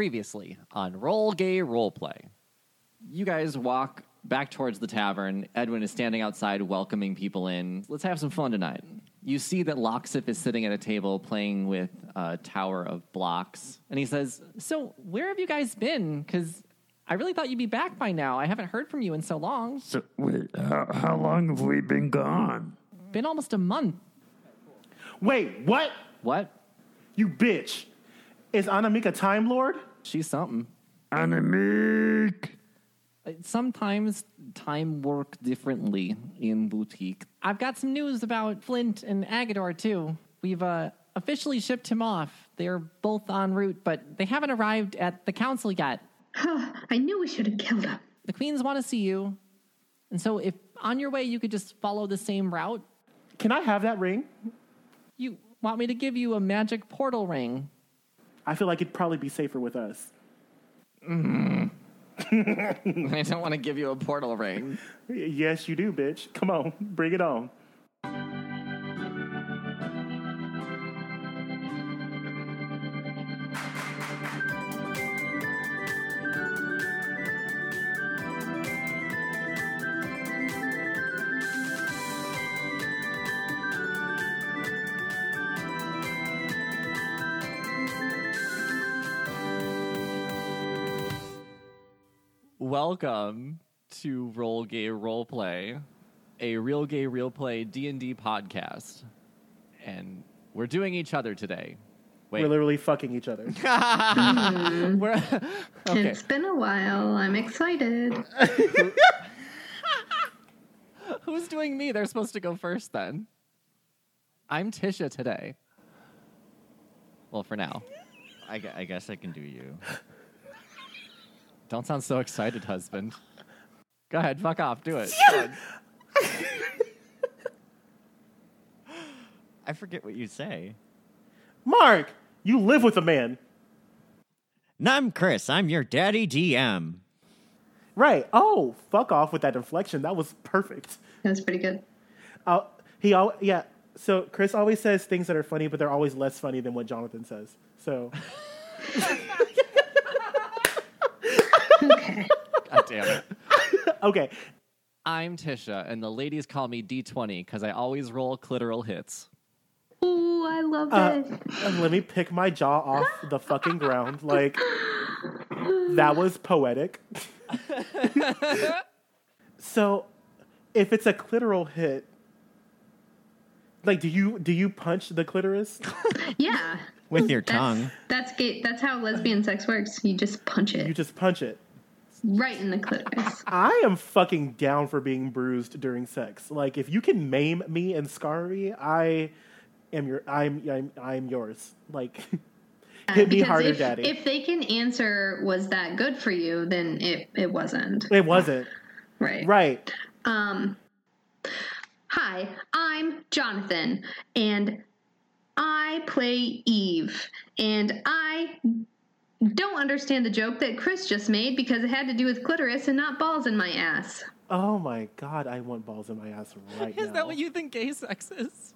Previously on Roll Gay Roleplay. You guys walk back towards the tavern. Edwin is standing outside welcoming people in. Let's have some fun tonight. You see that Loxif is sitting at a table playing with a tower of blocks. And he says, So, where have you guys been? Because I really thought you'd be back by now. I haven't heard from you in so long. So, wait, how, how long have we been gone? Been almost a month. Wait, what? What? You bitch. Is Anamika Time Lord? She's something. Anamik! Sometimes time work differently in boutique. I've got some news about Flint and Agador too. We've uh, officially shipped him off. They're both en route, but they haven't arrived at the council yet. I knew we should have killed him. The queens want to see you, and so if on your way you could just follow the same route, Can I have that ring? you want me to give you a magic portal ring. I feel like it'd probably be safer with us. Mm-hmm. I don't want to give you a portal ring. Yes, you do, bitch. Come on, bring it on. Welcome to Roll Gay Roleplay, a real gay real play D&D podcast. And we're doing each other today. Wait. We're literally fucking each other. We're Okay. It's been a while. I'm excited. Who's doing me? They're supposed to go first then. I'm Tisha today. Well, for now. I, gu- I guess I can do you. Don't sound so excited, husband. Go ahead, fuck off, do it. I forget what you say. Mark, you live with a man. No, I'm Chris. I'm your daddy DM. Right. Oh, fuck off with that inflection. That was perfect. That's pretty good. Uh, he al- yeah. So Chris always says things that are funny, but they're always less funny than what Jonathan says. So Okay. God damn it. okay, I'm Tisha, and the ladies call me D20 because I always roll clitoral hits. Ooh, I love Uh, it. and let me pick my jaw off the fucking ground. Like that was poetic. so, if it's a clitoral hit, like, do you do you punch the clitoris? Yeah. With your That's, tongue. That's gay. That's how lesbian sex works. You just punch it You just punch it. Right in the clitoris. I am fucking down for being bruised during sex. Like, if you can maim me and scar me, I am your. I'm I'm I'm yours. Like, hit me Because harder, if, daddy. If they can answer, was that good for you? Then it it wasn't. it wasn't Right. right. Um, hi, I'm Jonathan, and I play Eve, and I don't understand the joke that Chris just made because it had to do with clitoris and not balls in my ass. Oh my god, I want balls in my ass right now. Is that what you think gay sex is?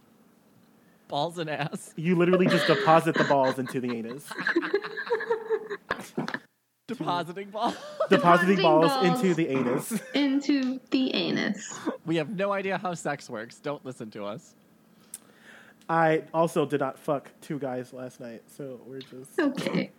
Balls and ass. You literally just deposit the balls into the anus. Depositing balls. Depositing Depositing balls, balls. into the anus. Into the anus. we have no idea how sex works. Don't listen to us. I also did not fuck two guys last night, so we're just. Okay.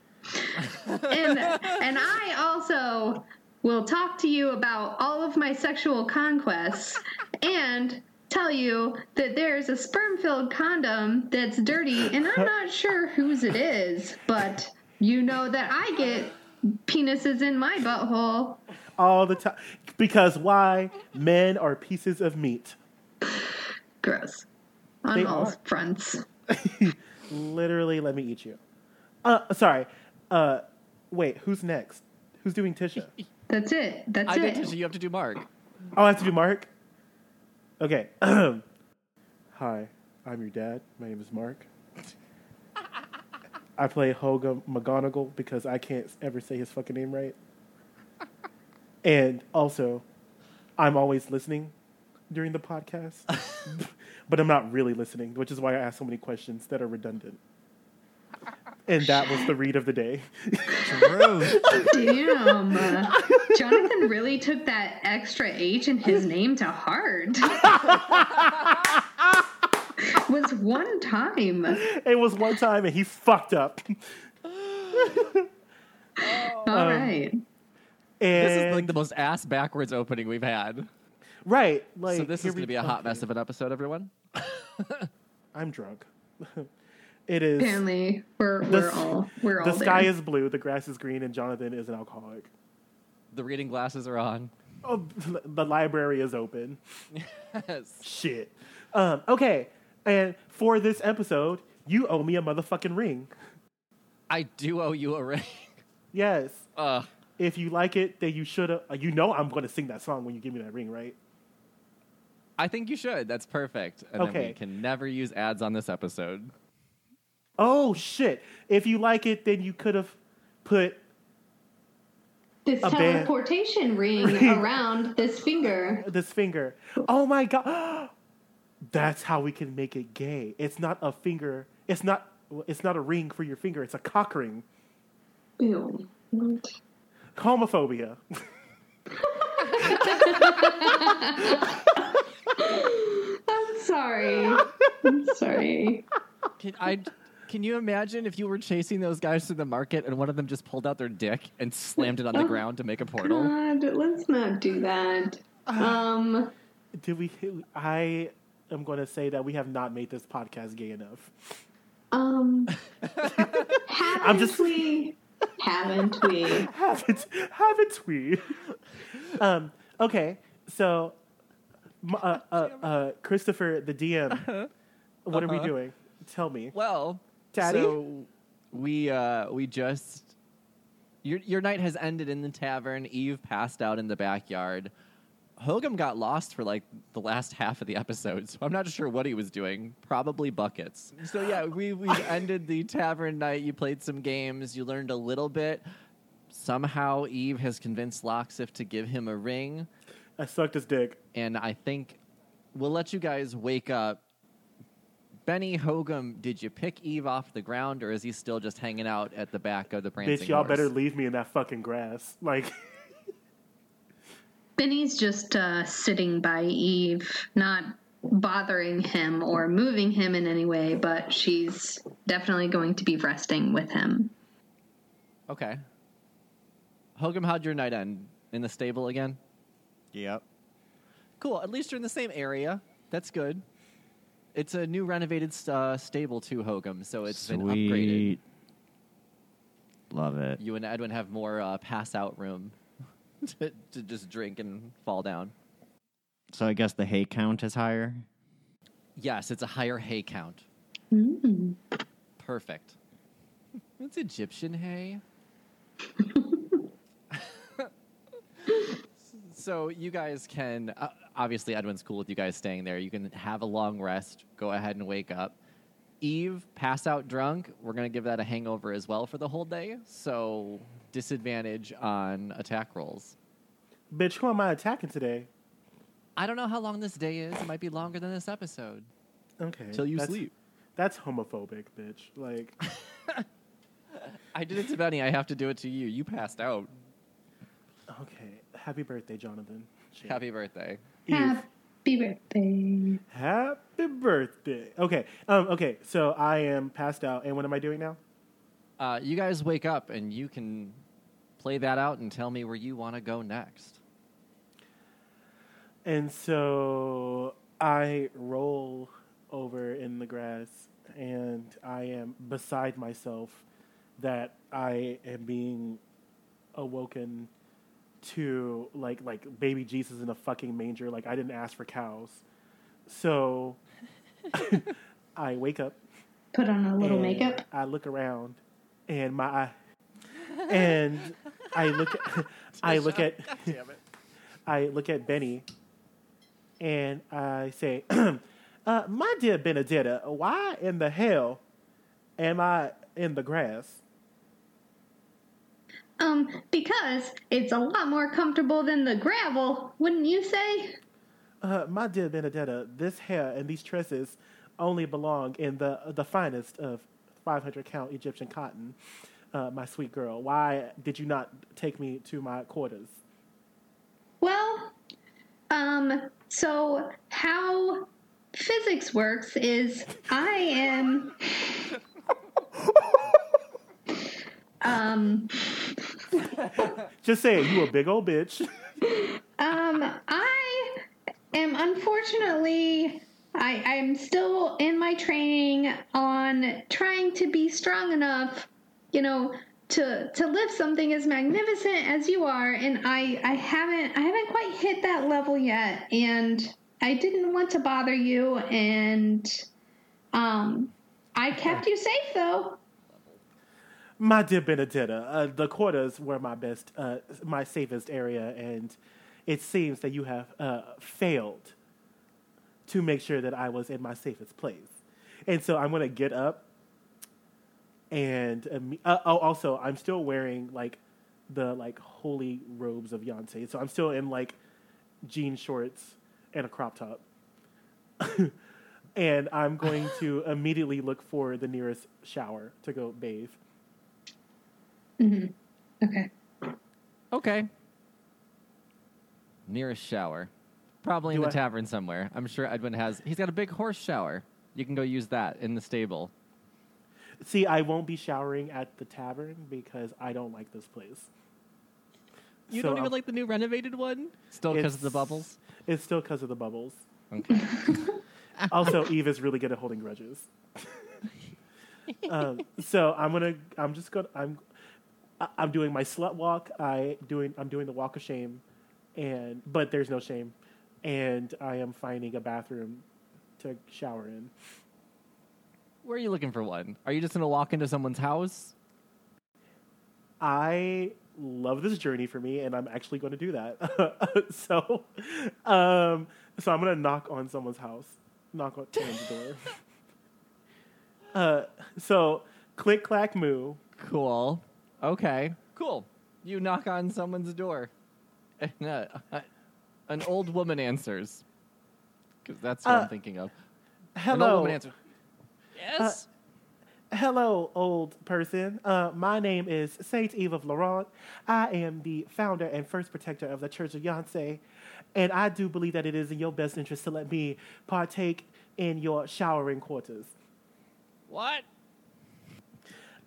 And and I also will talk to you about all of my sexual conquests and tell you that there's a sperm-filled condom that's dirty and I'm not sure whose it is, but you know that I get penises in my butthole. all the time. Because why? Men are pieces of meat. Gross. On They all are. fronts. Literally, let me eat you. Uh, sorry. Uh, wait, who's next? Who's doing Tisha? That's it. That's I it. did Tisha, you have to do Mark. Oh, I have to do Mark? Okay. Hi, I'm your dad. My name is Mark. I play Hoga McGonagall because I can't ever say his fucking name right. And also, I'm always listening during the podcast, but I'm not really listening, which is why I ask so many questions that are redundant. And that was the read of the day. Truth. Damn. Uh, Jonathan really took that extra H in his name to heart. was one time. it was one time and he fucked up. All right. And This is like the most ass backwards opening we've had. right, like so this is going to be a hot mess of an episode, everyone. I'm drunk. It is. Apparently, we're The we're s- all we're all The sky there. is blue, the grass is green, and Jonathan is an alcoholic. The reading glasses are on. Oh, the library is open. Yes. Shit. Um, okay, and for this episode, you owe me a motherfucking ring. I do owe you a ring. Yes. Uh, If you like it, then you should have. You know I'm going to sing that song when you give me that ring, right? I think you should. That's perfect. And then Okay. we can never use ads on this episode. Oh shit! If you like it, then you could have put. this a band- teleportation ring around this finger. this finger. Oh my god. That's how we can make it gay. It's not a finger. It's not it's not a ring for your finger. It's a cock ring. Ew. Homophobia. I'm sorry. I'm sorry. Can I? Can you imagine if you were chasing those guys through the market and one of them just pulled out their dick and slammed it on the ground to make a portal? God, let's not do that. Um, Did we I am going to say that we have not made this podcast gay enough. um, haven't just- we? Haven't we? Haven't haven't we? um okay. So uh, uh, uh, Christopher the DM what are we Uh-huh. doing? Tell me. Well, Daddy? so we uh we just your your night has ended in the tavern. Eve passed out in the backyard. Hogum got lost for like the last half of the episode, so I'm not sure what he was doing. Probably buckets. So yeah, we we ended the tavern night. You played some games. You learned a little bit. Somehow Eve has convinced Loxif to give him a ring, I sucked his dick. and I think we'll let you guys wake up. Benny Hogum, did you pick Eve off the ground, or is he still just hanging out at the back of the prancing Bitch, y'all horse? better leave me in that fucking grass. Like Benny's just uh, sitting by Eve, not bothering him or moving him in any way, but she's definitely going to be resting with him. Okay. Hogum, how'd your night end? In the stable again? Yep. Cool. At least you're in the same area. That's good. It's a new renovated uh, stable too, Hogum, so it's been upgraded. Love it. You and Edwin have more uh, pass out room to, to just drink and fall down. So I guess the hay count is higher. Yes, it's a higher hay count. Mm. Perfect. It's Egyptian hay. so you guys can uh, obviously Edwin's cool with you guys staying there. You can have a long rest. Go ahead and wake up. Eve, pass out drunk. We're gonna give that a hangover as well for the whole day. So disadvantage on attack rolls. Bitch, who am I attacking today? I don't know how long this day is. It might be longer than this episode. Okay. Till you that's- sleep. That's homophobic, bitch. Like I did it to Benny. I have to do it to you. You passed out. Okay. Happy birthday, Jonathan. Shit. Happy birthday. Eve. Happy birthday. Happy birthday. Okay. Um, okay, so I am passed out, and what am I doing now? Uh, you guys wake up and you can play that out and tell me where you want to go next. And so I roll over in the grass and I am beside myself that I am being awoken to like like baby Jesus in a fucking manger like I didn't ask for cows. So I wake up Put on a little makeup. I look around and my and I look at I look at I look at Benny and I say, uh, "My dear Benedetta, why in the hell am I in the grass?" Um, because it's a lot more comfortable than the gravel, wouldn't you say? Uh, my dear Benedetta, this hair and these tresses only belong in the the finest of 500 count Egyptian cotton, uh, my sweet girl. Why did you not take me to my quarters? Well, um, so how physics works is I am. Um, Just saying, you a big old bitch. um, I am unfortunately. I, I'm still in my training on trying to be strong enough, you know, to to lift something as magnificent as you are, and I I haven't I haven't quite hit that level yet, and I didn't want to bother you, and um, I kept you safe though. My dear Benedetta, uh, the quarters were my best, uh, my safest area, and it seems that you have uh, failed to make sure that I was in my safest place. And so I'm going to get up, and um, uh, oh, also I'm still wearing like the like holy robes of Yoncé, so I'm still in like jean shorts and a crop top. and I'm going to immediately look for the nearest shower to go bathe. Okay. Okay. Nearest shower. Probably in the I- tavern somewhere. I'm sure Edwin has. He's got a big horse shower. You can go use that in the stable. See, I won't be showering at the tavern because I don't like this place. You So don't even I'm- like the new renovated one? Still because of the It's- bubbles? It's still because of the bubbles. Okay. Also, Eve is really good at holding grudges. um, so I'm gonna. I'm just gonna. I'm. I- I'm doing my slut walk. I doing. I'm doing the walk of shame, and but there's no shame, and I am finding a bathroom to shower in. Where are you looking for one? Are you just going to walk into someone's house? I love this journey for me, and I'm actually going to do that. so, um, so I'm going to knock on someone's house, knock on someone's door. Uh, so click clack moo. Cool. Okay. Cool. You knock on someone's door. And, uh, uh, an old woman answers. Because that's what Uh, I'm thinking of. An old Hello, woman answers. Yes. hello, old person. Uh, my name is Saint Eve of Laurent. I am the founder and first protector of the Church of Yoncé, and I do believe that it is in your best interest to let me partake in your showering quarters. what?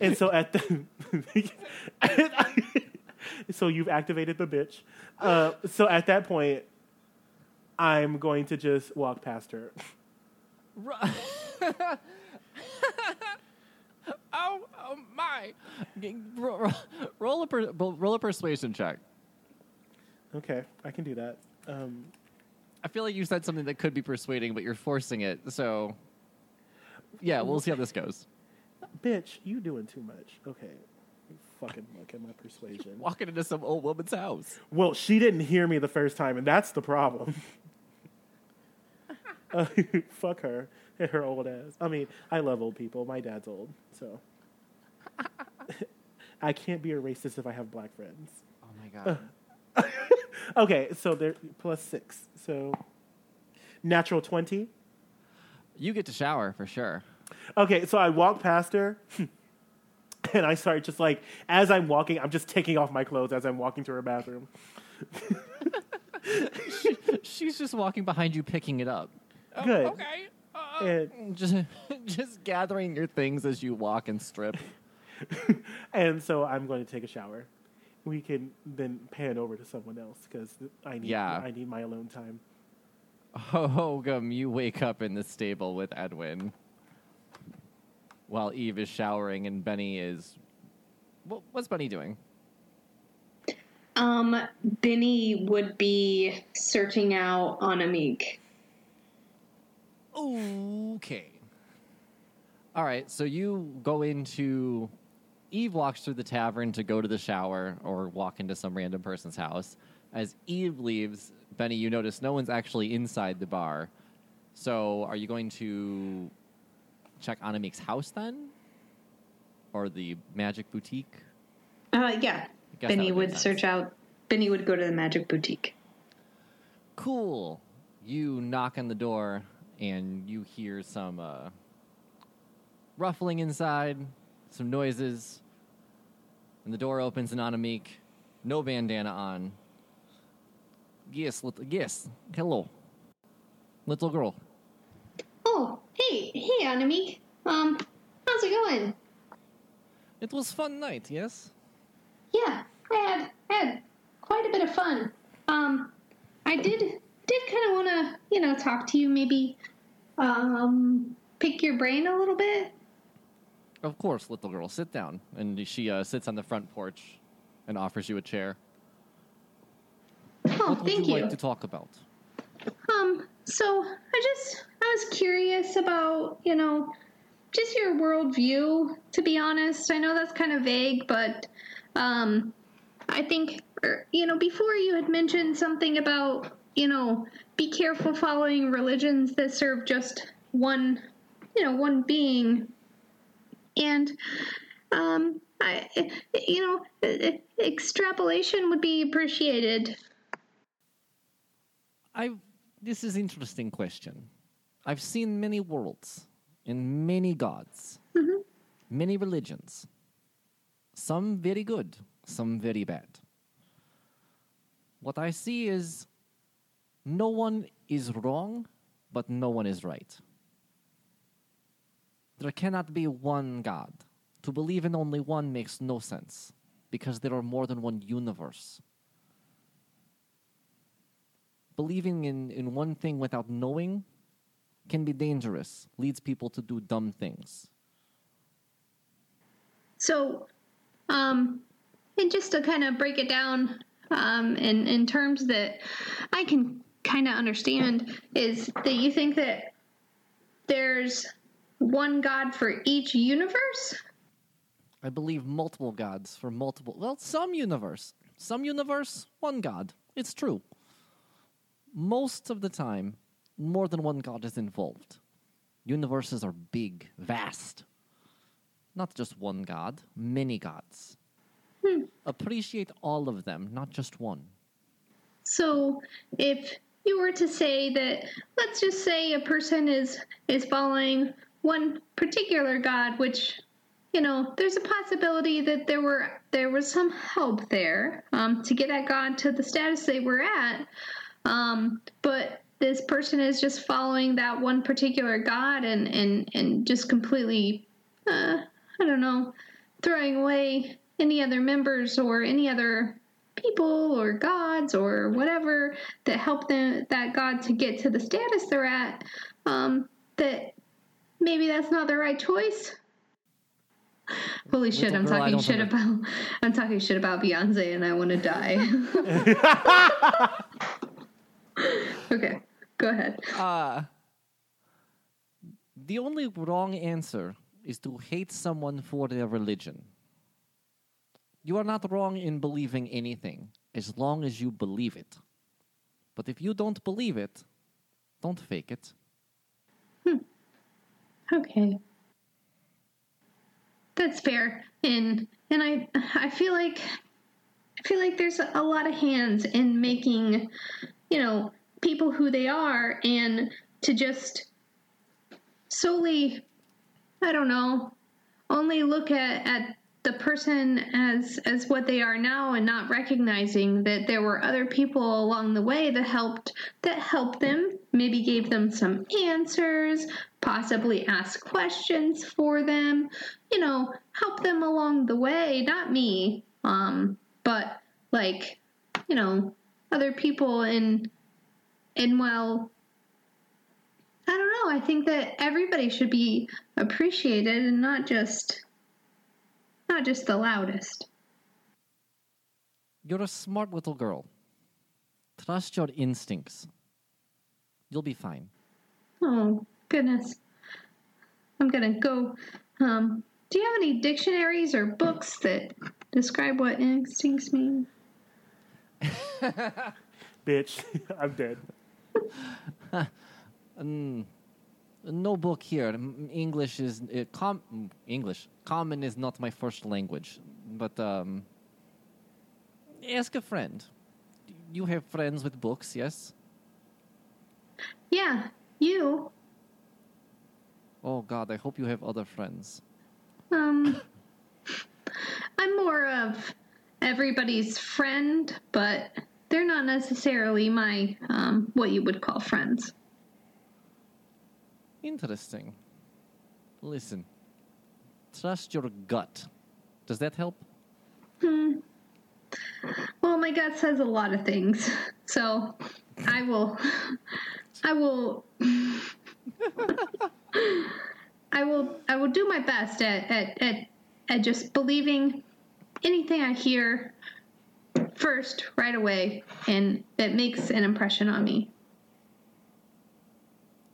And so at the so you've activated the bitch. Uh, so at that point, I'm going to just walk past her. Oh, oh my! Roll, a per, roll a persuasion check. Okay, I can do that. Um, I feel like you said something that could be persuading, but you're forcing it. So, yeah, we'll see how this goes. Bitch, you doing too much. Okay, fucking look at my persuasion. Walking into some old woman's house. Well, she didn't hear me the first time, and that's the problem. Uh, fuck her and her old ass. I mean, I love old people. My dad's old, so I can't be a racist if I have black friends. Oh my god! Okay, so they're plus six, so natural twenty. you get to shower for sure. Okay, so I walk past her. And I start just like as I'm walking, I'm just taking off my clothes as I'm walking to her bathroom. She's just walking behind you, picking it up. Good. Okay. Uh, And just, just gathering your things as you walk and strip. and so I'm going to take a shower. We can then pan over to someone else because I need Yeah. I need my alone time. Oh, Hogum, you wake up in the stable with Edwin while Eve is showering and Benny is. What, what's Benny doing? Um, Benny would be searching out Anamik. Okay. All right, so you go into. Eve walks through the tavern to go to the shower or walk into some random person's house. As Eve leaves, Benny, you notice no one's actually inside the bar. So are you going to check Anamik's house then? Or the magic boutique? Uh, yeah. Benny would would search out. Benny would go to the magic boutique. Cool. You knock on the door and you hear some uh, ruffling inside, some noises, and the door opens and Anamik, no bandana on. Yes, little, yes, hello, little girl. Oh, hey, hey, Anami. Um, how's it going? It was fun night, yes. Yeah, I had had quite a bit of fun. Um, I did did kind of want to, you know, talk to you. Maybe, um, pick your brain a little bit. Of course, little girl, sit down. And she uh, sits on the front porch and offers you a chair. Oh, thank you. What would thank you you. like to talk about? Um, so I just I was curious about, you know, just your worldview, to be honest. I know that's kind of vague, but um I think er, you know, before you had mentioned something about, you know, be careful following religions that serve just one, you know, one being. And um I you know, extrapolation would be appreciated. I. This is interesting question. I've seen many worlds and many gods, mm-hmm. many religions. Some very good, some very bad. What I see is no one is wrong, but no one is right. There cannot be one God. To believe in only one makes no sense, because there are more than one universe believing in, in one thing without knowing can be dangerous, leads people to do dumb things. So, um, and just to kind of break it down um, in, in terms that I can kind of understand, is that you think that there's one God for each universe? I believe multiple gods for multiple, well, some universe. Some universe, one god. It's true. Most of the time, more than one god is involved. Universes are big, vast. Not just one god, many gods. Appreciate all of them, not just one. So, if you were to say that, let's just say a person is is following one particular God, which you know, there's a possibility that there were there was some help there um, to get that God to the status they were at, um, but this person is just following that one particular God and and and just completely, uh, I don't know, throwing away any other members or any other people or gods or whatever that help them that God to get to the status they're at. Um, that maybe that's not the right choice. Holy shit! Little I'm girl, talking shit about I'm talking shit about Beyonce, and I want to die. okay, go ahead. Uh, the only wrong answer is to hate someone for their religion. You are not wrong in believing anything as long as you believe it. But if you don't believe it, don't fake it. Hmm. Okay. That's fair. And and I I feel like I feel like there's a lot of hands in making, you know, people who they are and to just solely I don't know, only look at, at the person as as what they are now and not recognizing that there were other people along the way that helped that helped them maybe gave them some answers possibly ask questions for them you know help them along the way. Not me um but like you know other people and and well I don't know. I think that everybody should be appreciated and not just not just the loudest. You're a smart little girl. Trust your instincts. You'll be fine. Oh, goodness. I'm going to go um do you have any dictionaries or books that describe what instincts mean? Bitch, I'm dead. No book here. English is uh, com- mm, English. Common is not my first language, but um, ask a friend. You have friends with books, yes? Yeah, you. Oh God, I hope you have other friends. Um, I'm more of everybody's friend, but they're not necessarily my um, what you would call friends. Interesting. Listen, trust your gut. Does that help? Hmm. Well, my gut says a lot of things, so I will, I will, I will, I will do my best at at at, at just believing anything I hear first right away, and that makes an impression on me.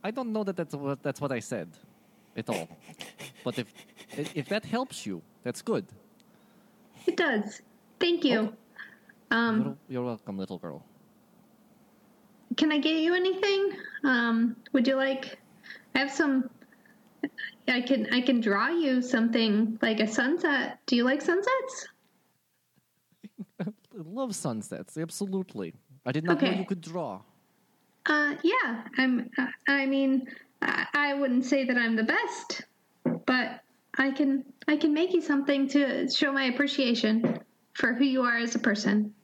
I don't know that that's what that's what I said, at all. but if if that helps you, that's good. It does. Thank you. Um, You're, you're welcome, little girl. Can I get you anything? Um, would you like? I have some. I can I can draw you something like a sunset. Do you like sunsets? I love sunsets, absolutely. I did not know you could draw. Uh, yeah. I'm. uh, I mean, I, I wouldn't say that I'm the best, but I can I can make you something to show my appreciation for who you are as a person.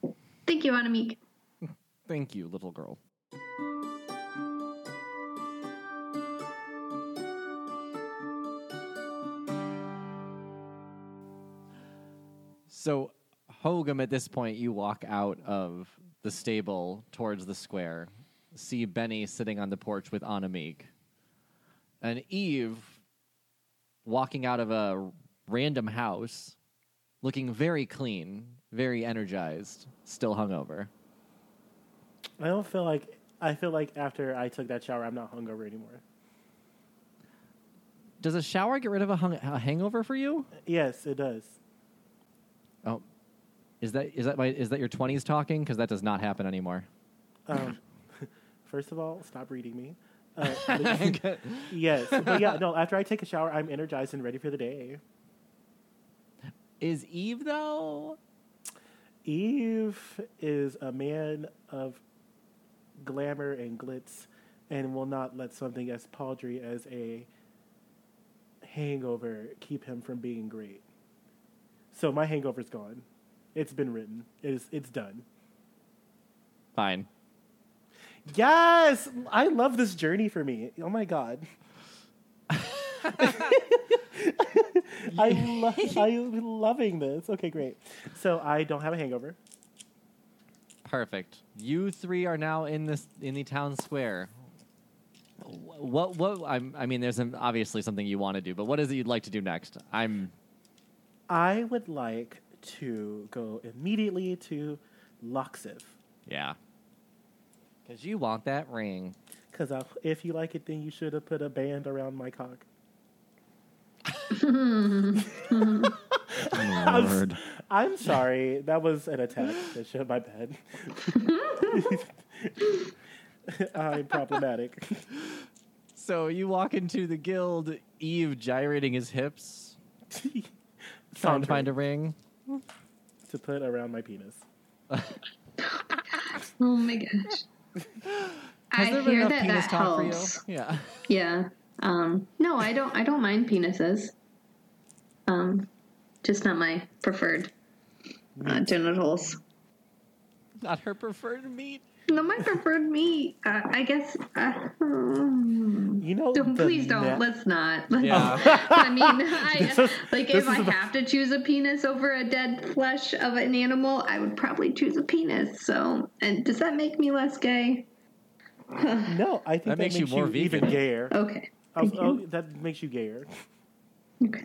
Thank you, Anamik. Thank you, little girl. So, Hogum, at this point, you walk out of the stable towards the square, see Benny sitting on the porch with Anamik, and Eve walking out of a random house, looking very clean, very energized, still hungover. I don't feel like I feel like after I took that shower, I'm not hungover anymore. Does a shower get rid of a, hung- a hangover for you? Yes, it does. Oh, is that is that my, is that your twenties talking? Because that does not happen anymore. Um, first of all, stop reading me. Uh, but- yes, but yeah, no. After I take a shower, I'm energized and ready for the day. is Eve though? Eve is a man of glamour and glitz, and will not let something as paltry as a hangover keep him from being great. So my hangover's gone. It's been written. It's it's done. Fine. Yes, I love this journey for me. Oh my god. I love I'm loving this. Okay, great. So I don't have a hangover. Perfect. You three are now in this in the town square. What what I'm, I mean, there's an, obviously something you want to do, but what is it you'd like to do next? I'm I would like to go immediately to Loxiv. yeah. Because you want that ring. Because if you like it, then you should have put a band around my cock. Oh, I'm, s- I'm sorry. That was an attack. That should my bad. I'm problematic. So you walk into the guild, Eve gyrating his hips, trying to find a ring. To put around my penis. Oh my gosh. Has I there been hear enough that penis that talk helps. for you? Yeah. Yeah. Um, no, I don't. I don't mind penises. Um, just not my preferred uh, genitals. Not her preferred meat. No, my preferred meat. Uh, I guess. Uh, hmm. You know, don't, please don't. net- Let's not. Let's- Yeah. I mean, I, is- like if I the- have to choose a penis over a dead flesh of an animal, I would probably choose a penis. So, and does that make me less gay? No, I think that, makes you more even vegan. gayer. Okay. Oh, Thank oh, you. that makes you gayer. Okay.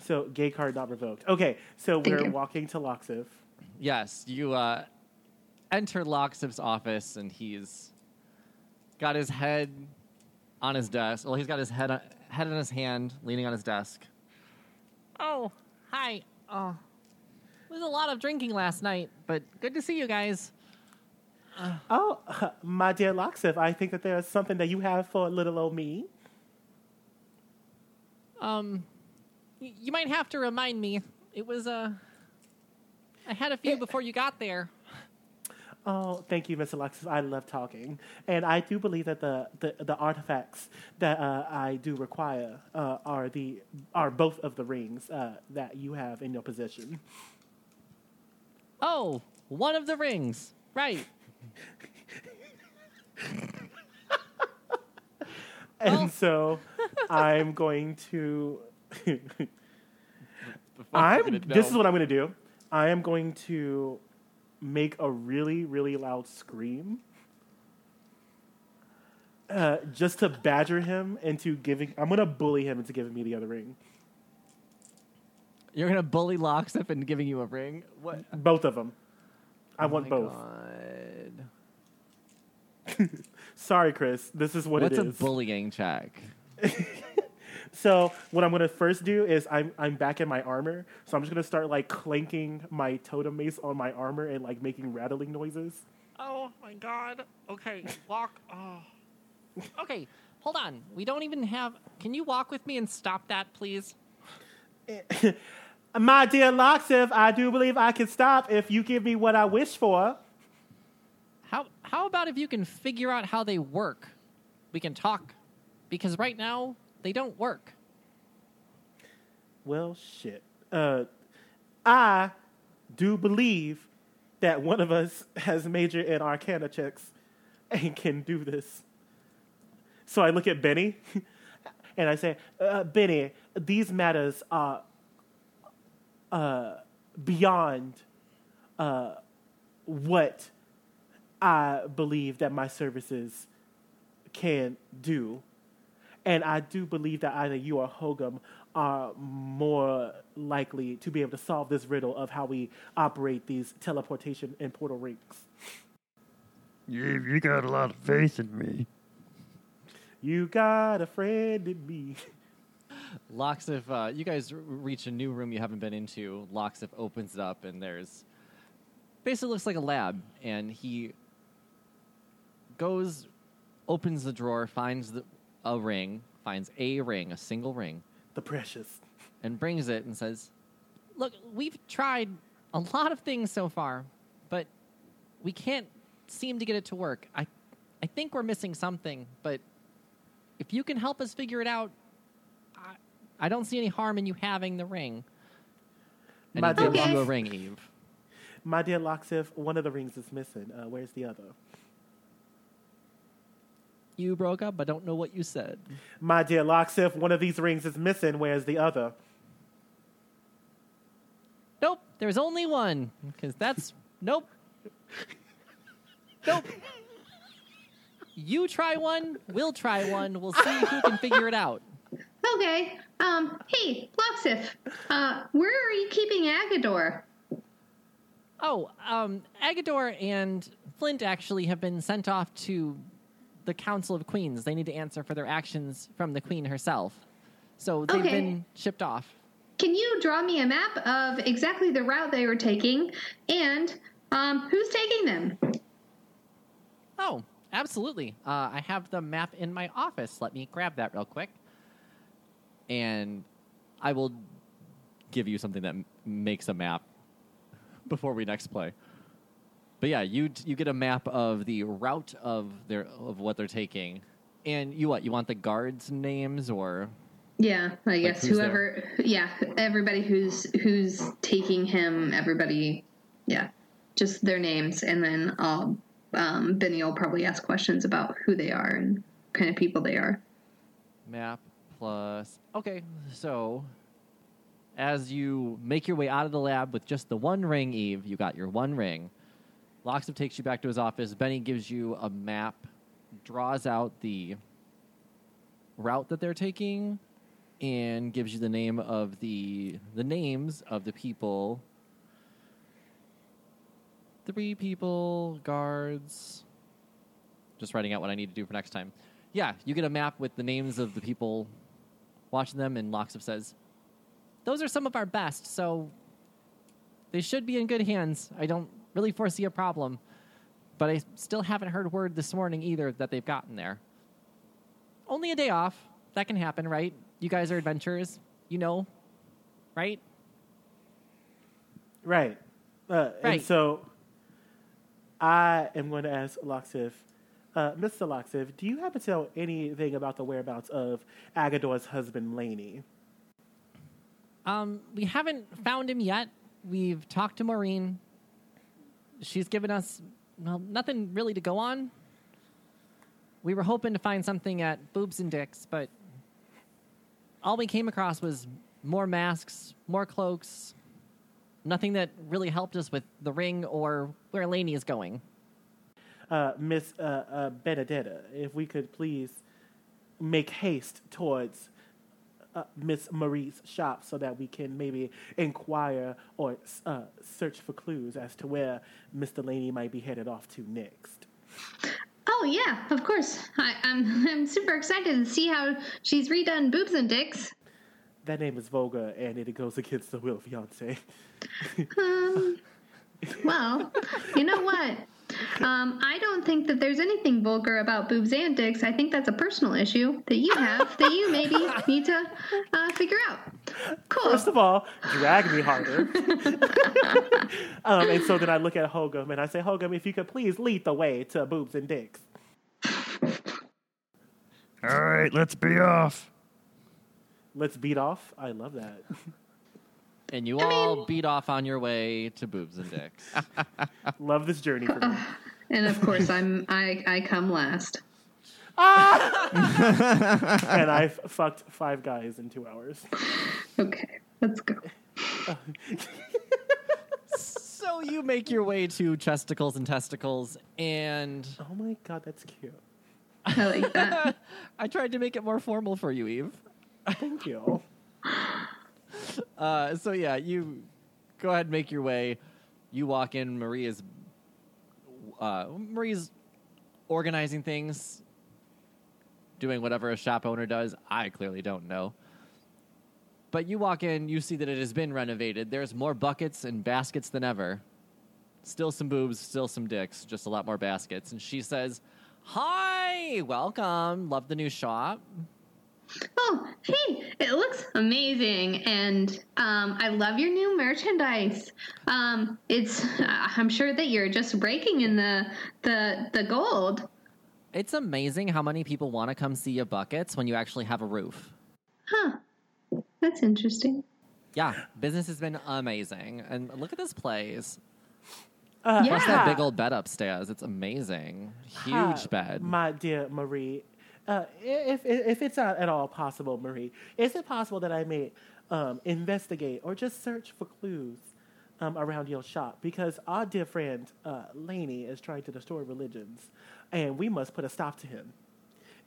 So gay card not revoked. Okay, so Thank we're you. walking to Loxiv. Yes, you uh, enter Loxiv's office, and he's got his head on his desk. Well, he's got his head head in his hand, leaning on his desk. Oh, hi. Oh, it was a lot of drinking last night, but good to see you guys. Oh, my dear Loxiv, I think that there's something that you have for little old me. Um, y- you might have to remind me. It was uh, I had a few before you got there. Oh, thank you, Miss Alexis. I love talking, and I do believe that the the, the artifacts that uh, I do require uh, are the are both of the rings uh, that you have in your possession. Oh, one of the rings. Right. And so, I'm going to. I'm. This is what I'm going to do. I am going to make a really, really loud scream. Uh, just to badger him into giving. I'm going to bully him into giving me the other ring. You're gonna bully Locksmith into giving you a ring. What? Both of them. I Oh want both. Sorry, Chris. This is what it is. What's a bullying check? so what I'm gonna first do is I'm I'm back in my armor. So I'm just gonna start like clanking my totem mace on my armor and like making rattling noises. Oh my god. Okay, walk. Oh. Okay, hold on. We don't even have. Can you walk with me and stop that, please? My dear Loxiv, I do believe I can stop if you give me what I wish for. How how about if you can figure out how they work? We can talk. Because right now they don't work. Well, shit. Uh, I do believe that one of us has majored in Arcana checks and can do this. So I look at Benny and I say, uh, Benny, these matters are uh, beyond uh, what I believe that my services can do. And I do believe that either you or Hogum are more likely to be able to solve this riddle of how we operate these teleportation and portal rings. You, you got a lot of faith in me. You got a friend in me. Locksif, uh, you guys r- reach a new room you haven't been into. Locksif opens it up, and there's basically looks like a lab. And he goes, opens the drawer, finds the, a ring, finds a ring, a single ring, The precious. and brings it and says, Look, we've tried a lot of things so far, but we can't seem to get it to work. I I think we're missing something, but if you can help us figure it out, I, I don't see any harm in you having the ring. and My he dear gives you a ring, Eve. My dear Loxiv, one of the rings is missing. Uh, where's the other? You broke up. I don't know what you said. My dear Loxiv, one of these rings is missing. Where's the other? Nope, there's only one because that's nope. Nope. You try one, we'll try one. We'll see who can figure it out. Okay. Um. Hey, Loxif. Uh, where are you keeping Agador? Oh, um, Agador and Flint actually have been sent off to the Council of Queens. They need to answer for their actions from the Queen herself. So they've Okay. been shipped off. Can you draw me a map of exactly the route they were taking and um, who's taking them? Oh, absolutely. Uh, I have the map in my office. Let me grab that real quick. and I will give you something that m- makes a map before we next play. But yeah, you you get a map of the route of their of what they're taking, and you what you want the guards' names or Yeah, I guess who's whoever. Yeah, everybody who's who's taking him. Everybody. Yeah, just their names, and then I'll. Um, Benny will probably ask questions about who they are and kind of people they are. map plus okay. So as you make your way out of the lab with just the one ring, Eve, you got your one ring. Locksmith takes you back to his office. Benny gives you a map, draws out the route that they're taking, and gives you the name of the the names of the people. Three people, guards. Just writing out what I need to do for next time. Yeah, you get a map with the names of the people watching them, and Locksmith says, Those are some of our best, so they should be in good hands. I don't really foresee a problem. But I still haven't heard word this morning either that they've gotten there. Only a day off. That can happen, right? You guys are adventurers. You know, right? Right. Uh, And Right. so I am going to ask Loxif, uh, Mr. Loxif, do you happen to know anything about the whereabouts of Agador's husband, Laney? Um, we haven't found him yet. We've talked to Maureen. She's given us well nothing really to go on. We were hoping to find something at Boobs and Dicks, but all we came across was more masks, more cloaks. Nothing that really helped us with the ring or where Laney is going. Uh, Miss uh, uh, Benedetta, if we could please make haste towards uh, Miss Marie's shop so that we can maybe inquire or uh, search for clues as to where Miss Delaney might be headed off to next. Oh yeah, of course. I, I'm I'm super excited to see how she's redone boobs and dicks. That name is Volga, and it goes against the will of Yoncé. Um, well, you know what? Um, I don't think that there's anything vulgar about boobs and dicks. I think that's a personal issue that you have that you maybe need to uh, figure out. Cool. First of all, drag me harder. um, and so then I look at Hogum and I say, Hogum, if you could please lead the way to boobs and dicks. All right, let's be off. Let's beat off. I love that. And you all beat off on your way to Boobs and Dicks. love this journey for me. And of course, I'm I I come last. and I've fucked five guys in two hours. Okay, let's go. so you make your way to Chesticles and Testicles, and Oh my god, that's cute. I like that. I tried to make it more formal for you, Eve. Thank you. Uh, so yeah, you go ahead and make your way. You walk in. Maria's uh, Maria's organizing things, doing whatever a shop owner does. I clearly don't know. But you walk in, you see that it has been renovated. There's more buckets and baskets than ever. Still some boobs, still some dicks, just a lot more baskets. And she says, Hi, welcome. Love the new shop. Oh, hey, it looks amazing, and um, I love your new merchandise. Um, it's I'm sure that you're just breaking in the the the gold. It's amazing how many people want to come see your buckets when you actually have a roof. Huh? That's interesting. Yeah, business has been amazing. And look at this place. Uh, Yeah. Plus that big old bed upstairs. It's amazing. Huge Hi, bed. My dear Marie, uh, if, if if it's not at all possible, Marie, is it possible that I may um, investigate or just search for clues um, around your shop? Because our dear friend uh, Laney is trying to destroy religions, and we must put a stop to him.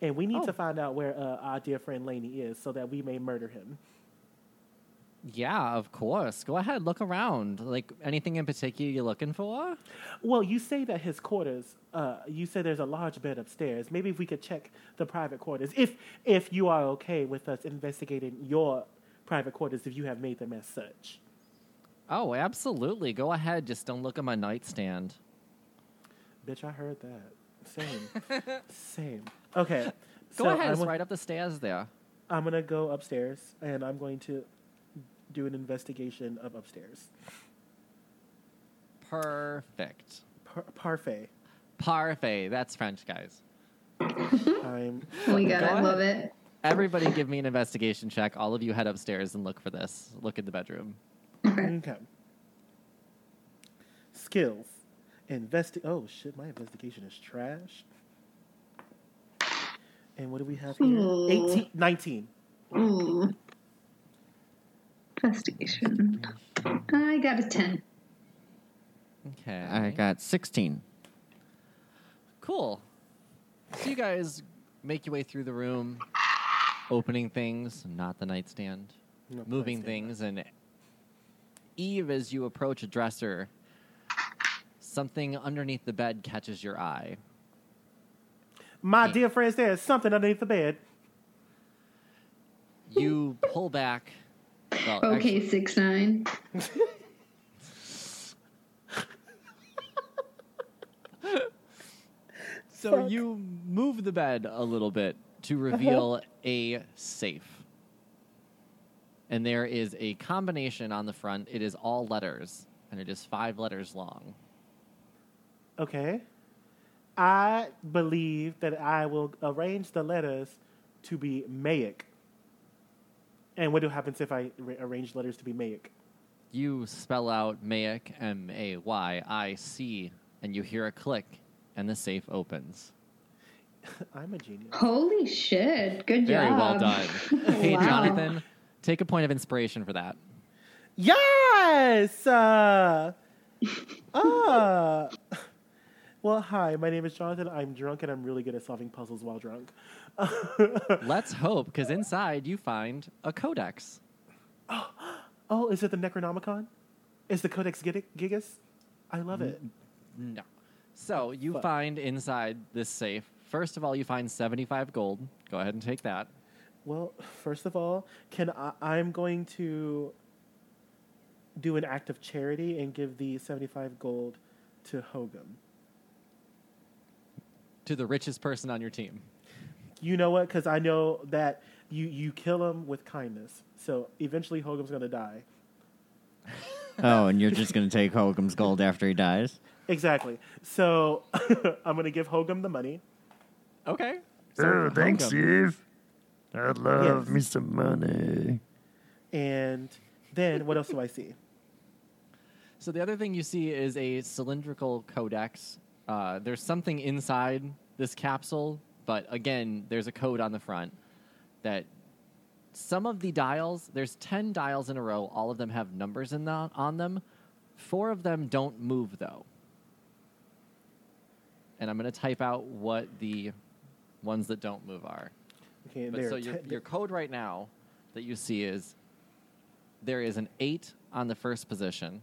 And we need Oh. to find out where uh, our dear friend Laney is, so that we may murder him. Yeah, of course. Go ahead, look around. Like anything in particular you're looking for? Well, you say that his quarters. Uh, you say there's a large bed upstairs. Maybe if we could check the private quarters, if if you are okay with us investigating your private quarters, if you have made them as such. Oh, absolutely. Go ahead. Just don't look at my nightstand. Bitch, I heard that. Same, same. Okay. Go so ahead. It's right up the stairs there. I'm gonna go upstairs and I'm going to do an investigation of upstairs. Perfect. Par- parfait. Parfait. That's French, guys. I'm. Oh my god, Go I love it. Everybody give me an investigation check. All of you head upstairs and look for this. Look in the bedroom. Okay. Skills. Investi- Oh shit, my investigation is trash. And what do we have here? Ooh. 18, 19. Ooh. Investigation. I got a ten. Okay. I got 16. Cool. So you guys make your way through the room, opening things, not the nightstand, No, moving nightstand. things, and Eve, as you approach a dresser, something underneath the bed catches your eye. My dear friends, there's something underneath the bed. You pull back. Well, Okay, actually- six nine. so Fuck. you move the bed a little bit to uh-huh. reveal a safe. And there is a combination on the front. It is all letters, and it is five letters long. Okay. I believe that I will arrange the letters to be Mayic. And what happens if I re- arrange letters to be Mayic? You spell out Mayic, M A Y I C, and you hear a click, and the safe opens. I'm a genius. Holy shit! Good job. Very job. well done. Hey, Wow. Jonathan, take a point of inspiration for that. Yes! Uh, uh, well, hi, my name is Jonathan. I'm drunk and I'm really good at solving puzzles while drunk. Let's hope, because inside you find a codex. oh, oh, is it the Necronomicon? Is the Codex Gig- Gigas? I love it. No. So you Fuck. find inside this safe. First of all, you find 75 gold. Go ahead and take that. Well, first of all, can I, I'm going to do an act of charity and give the 75 gold to Hogum. To the richest person on your team. You know what? Because I know that you, you kill him with kindness. So eventually Hogum's going to die. Oh, and you're just going to take Hogum's gold after he dies? Exactly. So I'm going to give Hogum the money. Okay. Oh, thanks, Hogum. Steve. I love Yes. me some money. And then what else do I see? So the other thing you see is a cylindrical codex. Uh, there's something inside this capsule, but again, there's a code on the front that some of the dials, there's 10 dials in a row, all of them have numbers in the, on them. Four of them don't move though. And I'm going to type out what the ones that don't move are. Okay, But so your, your code right now that you see is there is an eight on the first position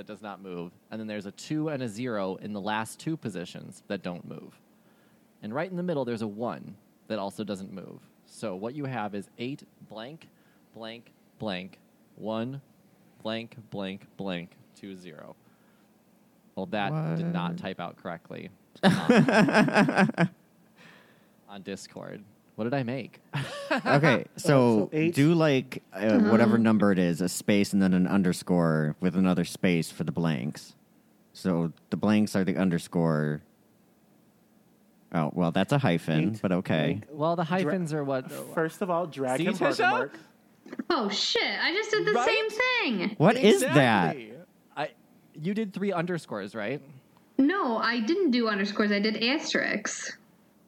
that does not move, and then there's a two and a zero in the last two positions that don't move. And right in the middle, there's a one that also doesn't move. So what you have is eight blank, blank, blank, one, blank, blank, blank, two, zero. Well, that did not type out correctly on, um, on Discord. What did I make? Okay, so, so eight. do like uh, whatever number it is, a space and then an underscore with another space for the blanks. So the blanks are the underscore. Oh, well, that's a hyphen, Eight, but okay. blank. Well, the hyphens are what. First of all, drag See, him? Mark. Oh shit! I just did the Right? same thing. What is that? I, you did three underscores, right? No, I didn't do underscores. I did asterisks.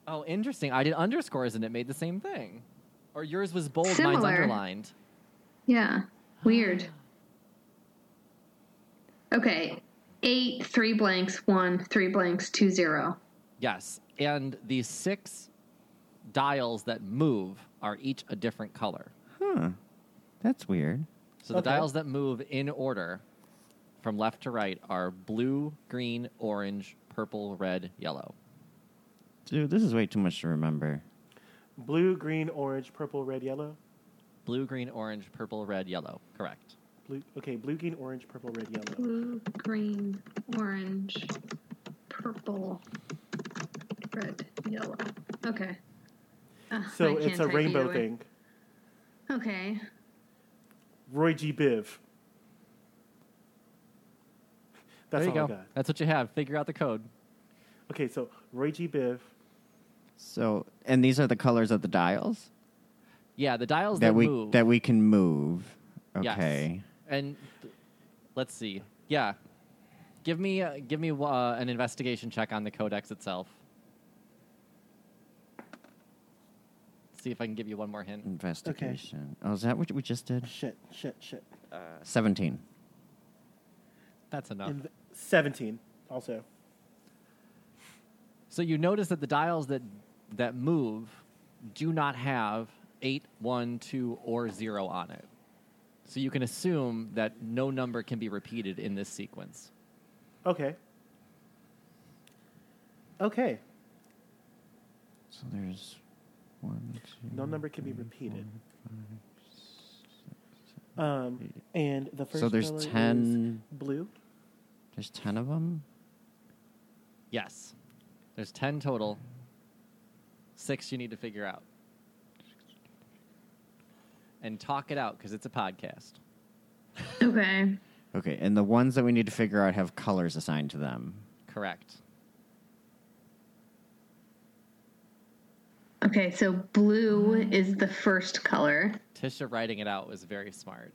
Oh, interesting. I did underscores and it made the same thing. Or yours was bold, mine's underlined. Yeah. Weird. Okay. Eight, three blanks, one, three blanks, two, zero. Yes. And the six dials that move are each a different color. Huh. That's weird. So the Okay. dials that move in order from left to right are blue, green, orange, purple, red, yellow. Dude, this is way too much to remember. Blue, green, orange, purple, red, yellow. Blue, green, orange, purple, red, yellow. Correct. Blue, okay, blue, green, orange, purple, red, yellow. Blue, green, orange, purple, red, yellow. Okay. Ah, Ugh, So I it's a rainbow thing. Okay. Roy G. Biv. That's there you all go. I got. That's what you have. Figure out the code. Okay, so Roy G. Biv. So, and these are the colors of the dials Yeah, the dials that that, we move. that we can move. Yes. Okay. And th- let's see. Yeah, give me uh, give me uh, an investigation check on the codex itself. See if I can give you one more hint. Investigation. Oh, is that what we just did? Shit, shit, shit. Seventeen. That's enough. And 17 also. So you notice that the dials that that move do not have eight, one, two, or zero on it. So you can assume that no number can be repeated in this sequence. Okay. Okay. So there's one, two. No number can be repeated. Um, and the first So there's color is 10 blue. There's ten of them. Yes. There's 10 total. Six you need to figure out. And talk it out because it's a podcast. Okay. Okay, and the ones that we need to figure out have colors assigned to them. Correct. Okay, so blue is the first color. Tisha writing it out was very smart.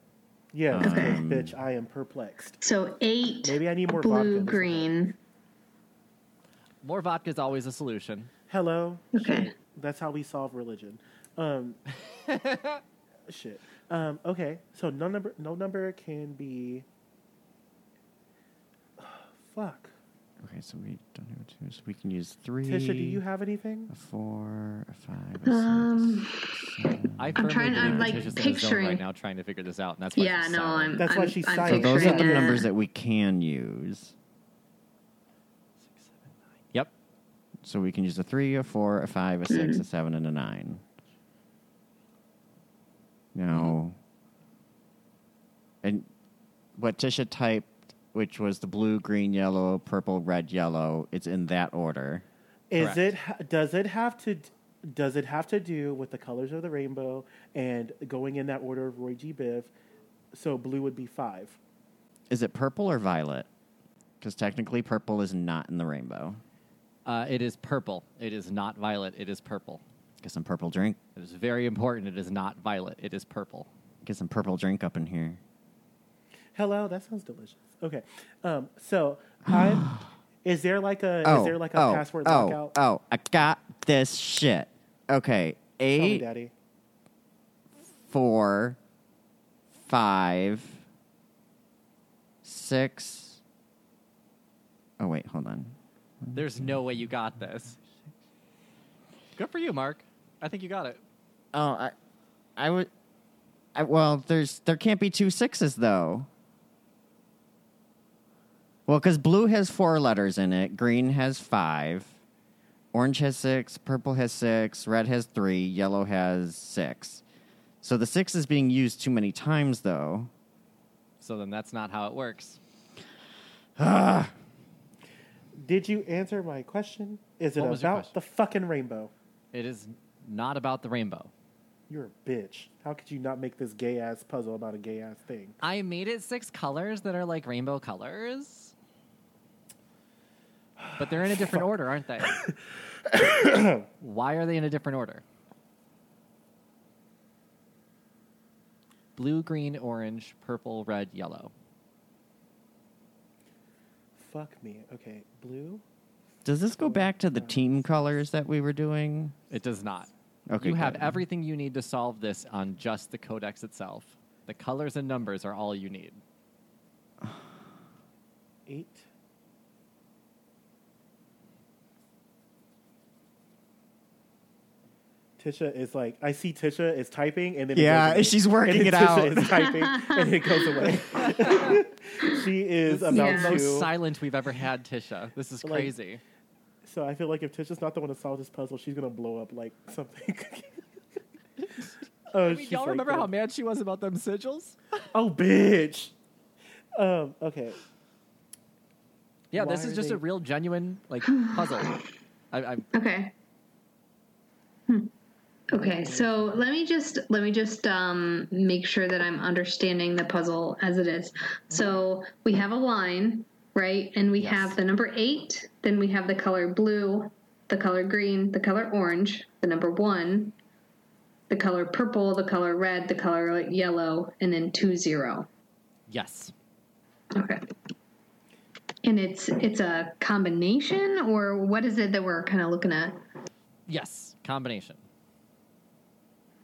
Yeah, um, okay. bitch, I am perplexed. So eight. Maybe I need more blue, vodka. Green. More vodka is always a solution. Hello. Okay. Shit. That's how we solve religion. Um, shit. Um, okay. So no number. No number can be. Fuck. Okay, so we don't have two, so we can use three. Tisha, do you have anything? a four, a five, a Um, six, seven. I I'm trying- believe I'm, like, Tisha's in a zone picturing- right now trying to figure this out, and that's why yeah, no, silent. I'm. That's I'm, why she's I'm silent. So those are the picturing numbers that we can use. So we can use a three, a four, a five, a Mm-hmm. six, a seven, and a nine. Now, and what Tisha typed, which was the blue, green, yellow, purple, red, yellow, it's in that order. Is Correct. it? Does it have to? Does it have to do with the colors of the rainbow and going in that order of Roy G. Biv? So blue would be five. Is it purple or violet? Because technically, purple is not in the rainbow. Uh, it is purple. It is not violet. It is purple. Get some purple drink. It is very important. It is not violet. It is purple. Get some purple drink up in here. Hello, that sounds delicious. Okay, um, so I is there like a oh, is there like a oh, password oh, lockout? Oh, I got this shit. Okay, Tell me, eight, Daddy. four, five, six. Oh wait, hold on. There's no way you got this. Good for you, Mark. I think you got it. Oh, I, I would. I, well, there's there can't be two sixes though. Well, because blue has four letters in it, green has five, orange has six, purple has six, red has three, yellow has six. So the six is being used too many times though. So then that's not how it works. Ah. Did you answer my question? Is it What was your about question? the fucking rainbow? It is not about the rainbow. You're a bitch. How could you not make this gay ass puzzle about a gay ass thing? I made it six colors that are like rainbow colors. But they're in a different order, aren't they? Why are they in a different order? Blue, green, orange, purple, red, yellow. Fuck me. Okay, blue. Does this go back to the team colors that we were doing? It does not. Okay, you have good. everything you need to solve this on just the codex itself. The colors and numbers are all you need. Eight. Tisha is like, I see Tisha is typing, and then Yeah, goes away. she's working and it Tisha out. Is typing, and it goes away. she is about Yeah. The most silent we've ever had, Tisha. This is Like- crazy. So I feel like if Tisha's not the one to solve this puzzle, she's gonna blow up like something. oh, I mean, y'all like, remember uh, how mad she was about them sigils? Oh, bitch. Um. Okay. Yeah, Why this is just they- a real genuine like puzzle. I, I, Okay. Hmm. Okay, so let me just let me just um, make sure that I'm understanding the puzzle as it is. So we have a line, right? And we Yes. have the number eight. Then we have the color blue, the color green, the color orange, the number one, the color purple, the color red, the color yellow, and then two zero. yes. Okay. And it's it's a combination, or what is it that we're kind of looking at? Yes. Combination.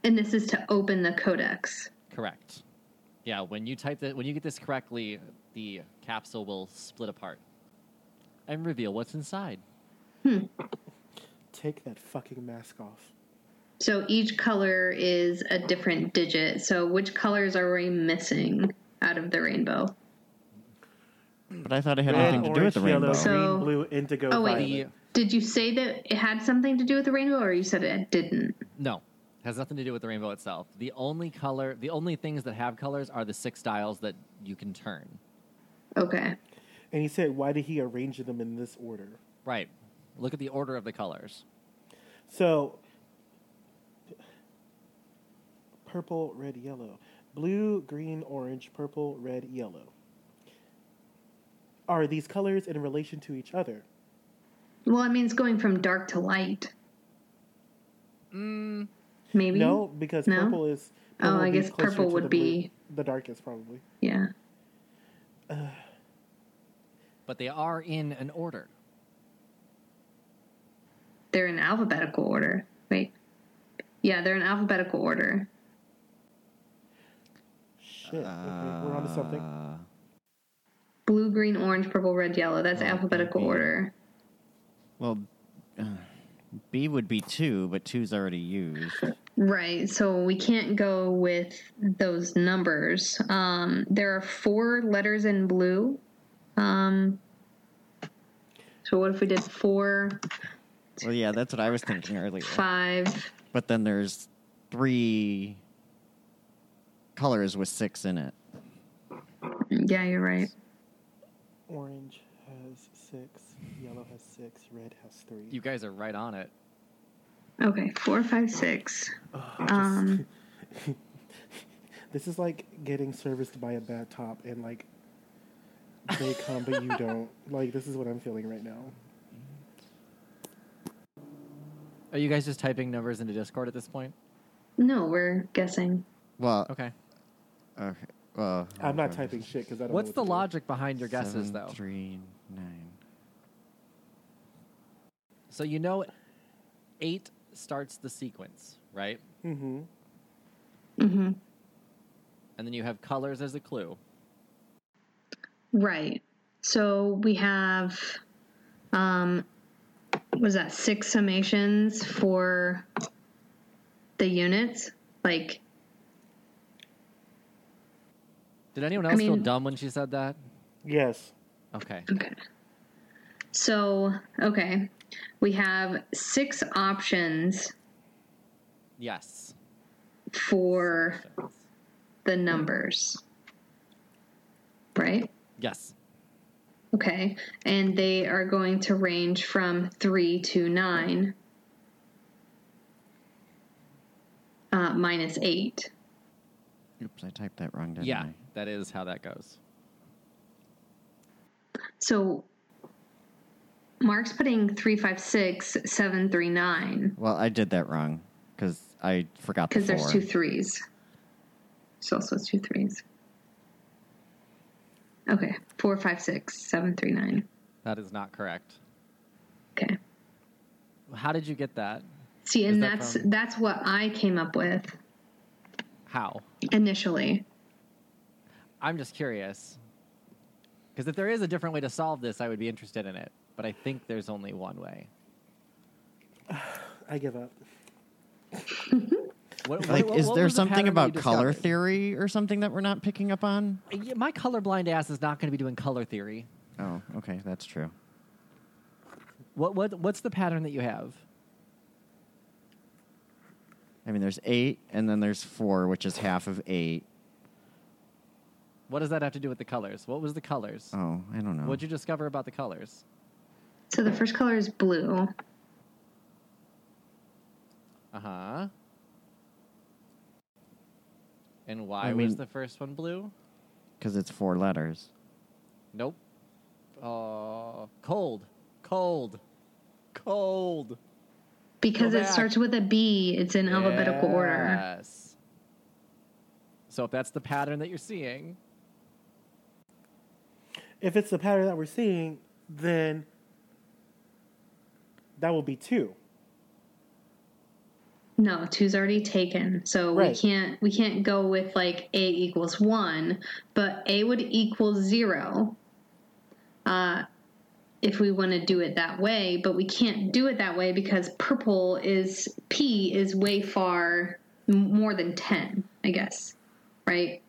And this is to open the codex. Correct. Yeah, when you type that, when you get this correctly, the capsule will split apart and reveal what's inside. Hmm. Take that fucking mask off. So each color is a different digit. So which colors are we missing out of the rainbow? But I thought it had Red, nothing to do with the yellow, rainbow. So- green, blue, indigo, Oh, wait. violet. Did you say that it had something to do with the rainbow, or you said it didn't? No, has nothing to do with the rainbow itself. The only color, the only things that have colors are the six dials that you can turn. Okay. And he said, why did he arrange them in this order? Right. Look at the order of the colors. So, purple, red, yellow. Blue, green, orange, purple, red, yellow. Are these colors in relation to each other? Well, it means going from dark to light. Mm, Maybe. No, because No? purple is. Oh, I guess purple would the blue- be- the darkest, probably. Yeah. But they are in an order. They're in alphabetical order. Wait. Yeah, they're in alphabetical order. Shit. okay, we're on to something. Uh, Blue, green, orange, purple, red, yellow. That's Oh, alphabetical maybe. order. well, uh, B would be two, but two's already used. Right. So we can't go with those numbers. Um, there are four letters in blue. Um, so what if we did four, Well, yeah, that's what I was thinking earlier. five? But then there's three colors with six in it. Yeah, you're right. Orange has six, yellow has six, red has three. You guys are right on it. Okay, four, five, six. Ugh, Um, This is like getting serviced by a bad top and like they come but you don't. Like this is what I'm feeling right now. Are you guys just typing numbers into Discord at this point? no, we're guessing. Well, Okay. okay. Well, I'm not typing shit because I don't. What's know the what to logic behind your guesses, Seven, though? Three, nine. So you know, eight starts the sequence, right? Mm-hmm. Mm-hmm. And then you have colors as a clue. Right. So we have, um, was that six summations for the units? Like, Did anyone I else feel dumb when she said that? Yes. Okay. okay. So, okay. We have six options Yes. for the numbers. Right? Yes. Okay. And they are going to range from three to nine, uh, minus eight. Oops, I typed that wrong, didn't Yeah, I? that is how that goes. So Mark's putting three, five, six, seven, three, nine Well, I did that wrong because I forgot the because there's two threes. So also two threes. Okay, four, five, six, seven, three, nine. That is not correct. Okay. How did you get that? See, and that that's from- that's what I came up with How? initially. I'm just curious. Because if there is a different way to solve this, I would be interested in it. But I think there's only one way. I give up. What, Like, what- is what there was the something pattern that you about color discovered? theory or something that we're not picking up on? Yeah, My colorblind ass is not going to be doing color theory. Oh, okay, that's true. What what what's the pattern that you have? I mean, there's eight, and then there's four, which is half of eight. What does that have to do with the colors? What was the colors? Oh, I don't know. What'd you discover about the colors? So the first color is blue. Uh huh. And why I was the first one blue? Because it's four letters. Nope. Uh, cold, cold, cold. Because Go it back. starts with a B, it's in alphabetical order. Yes. So if that's the pattern that you're seeing, If it's the pattern that we're seeing, then that will be two. No, two's already taken. So Right. we can't we can't go with like A equals one, but A would equal zero. Uh if we want to do it that way, but we can't do it that way because purple is P is way far more than 10, I guess. Right?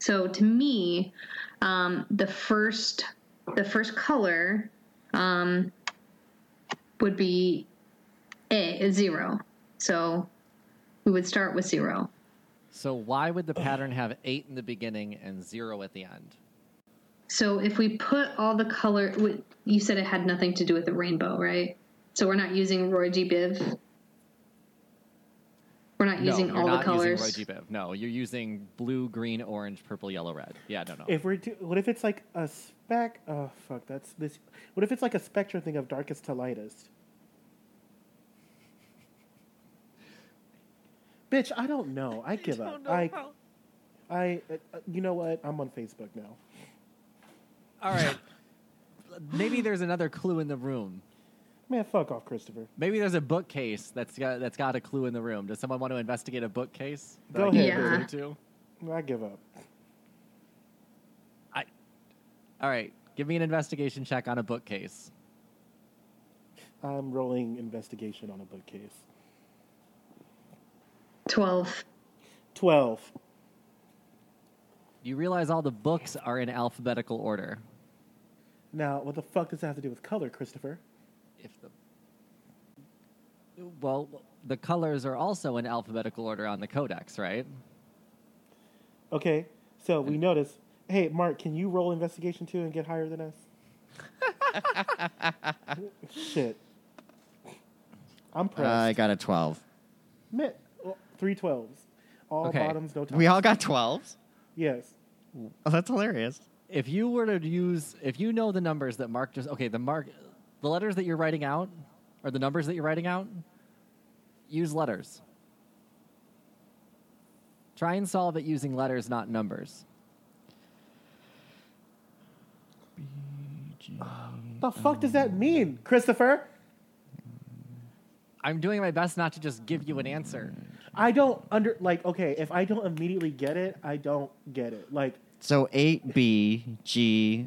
So to me, um, the first the first color um, would be A zero. So we would start with zero. so why would the pattern have eight in the beginning and zero at the end? So if we put all the color, you said it had nothing to do with the rainbow, right? So we're not using Roy G. Biv. We're not using no, you're all not the colors. using Roy G. Biv. No, you're using blue, green, orange, purple, yellow, red. Yeah, no, no. If we're do, what if it's like a spec? Oh fuck, that's this. What if it's like a spectrum thing of darkest to lightest? Bitch, I don't know. I give up. I, I, uh, you know what? I'm on Facebook now. All right. Maybe there's another clue in the room. Man, fuck off, Christopher. Maybe there's a bookcase that's got that's got a clue in the room. Does someone want to investigate a bookcase? that Go ahead, give Yeah. I give up. I. All right. Give me an investigation check on a bookcase. I'm rolling investigation on a bookcase. 12. 12. You realize all the books are in alphabetical order. Now, what the fuck does that have to do with color, Christopher? If the well, the colors are also in alphabetical order on the codex, right? Okay, so we notice. Hey, Mark, can you roll investigation too and get higher than us? Shit. I'm Uh. I got a 12. Mitt, well, three twelves. All Okay. bottoms, no tops. We all got 12s? Yes. Oh, that's hilarious. If you were to use, if you know the numbers that Mark just, okay, the mark, the letters that you're writing out, or the numbers that you're writing out, use letters. Try and solve it using letters, not numbers. The fuck does that mean, Christopher? I'm doing my best not to just give you an answer. I don't under like. Okay, if I don't immediately get it, I don't get it. Like, So 8BGO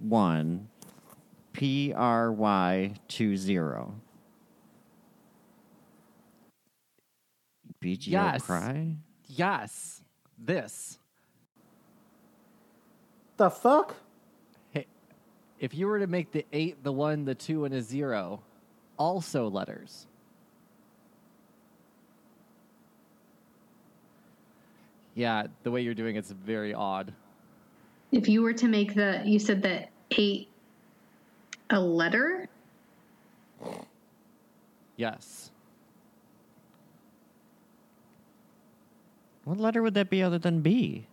1 PRY20. BGO Yes. cry? Yes, this. the fuck? Hey, if you were to make the eight, the one, the two, and a zero, also letters. Yeah, the way you're doing it's very odd. If you were to make the, you said that 8 a letter? Yes. What letter would that be other than B?